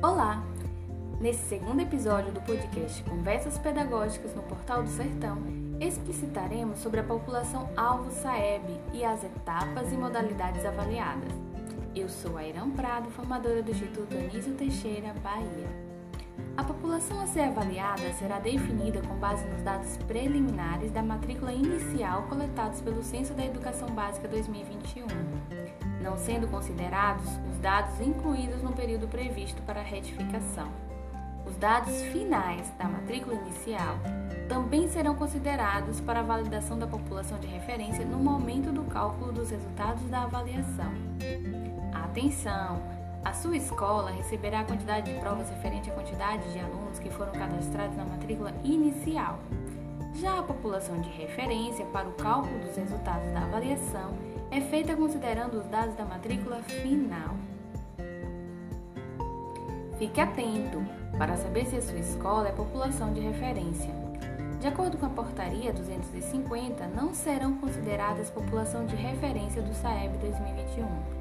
Olá! Nesse segundo episódio do podcast Conversas Pedagógicas no Portal do Sertão, explicitaremos sobre a população alvo SAEB e as etapas e modalidades avaliadas. Eu sou a Irã Prado, formadora do Instituto Anísio Teixeira, Bahia. A população a ser avaliada será definida com base nos dados preliminares da matrícula inicial coletados pelo Censo da Educação Básica 2021, não sendo considerados os dados incluídos no período previsto para a retificação. Os dados finais da matrícula inicial também serão considerados para a validação da população de referência no momento do cálculo dos resultados da avaliação. Atenção! A sua escola receberá a quantidade de provas referente à quantidade de alunos que foram cadastrados na matrícula inicial. Já a população de referência para o cálculo dos resultados da avaliação é feita considerando os dados da matrícula final. Fique atento para saber se a sua escola é população de referência. De acordo com a Portaria 250, não serão consideradas população de referência do SAEB 2021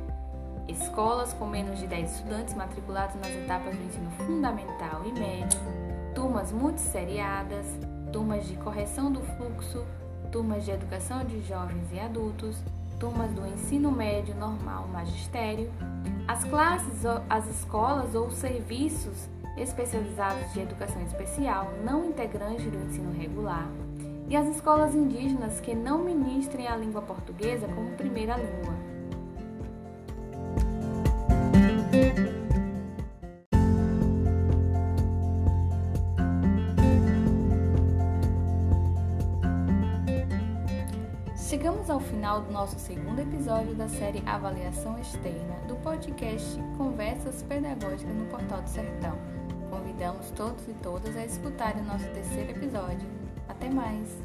escolas com menos de 10 estudantes matriculados nas etapas do ensino fundamental e médio, turmas multisseriadas, turmas de correção do fluxo, turmas de educação de jovens e adultos, turmas do ensino médio normal magistério, as classes, as escolas ou serviços especializados de educação especial não integrantes do ensino regular e as escolas indígenas que não ministrem a língua portuguesa como primeira língua. Chegamos ao final do nosso segundo episódio da série Avaliação Externa do podcast Conversas Pedagógicas no Portal do Sertão. Convidamos todos e todas a escutarem o nosso terceiro episódio. Até mais!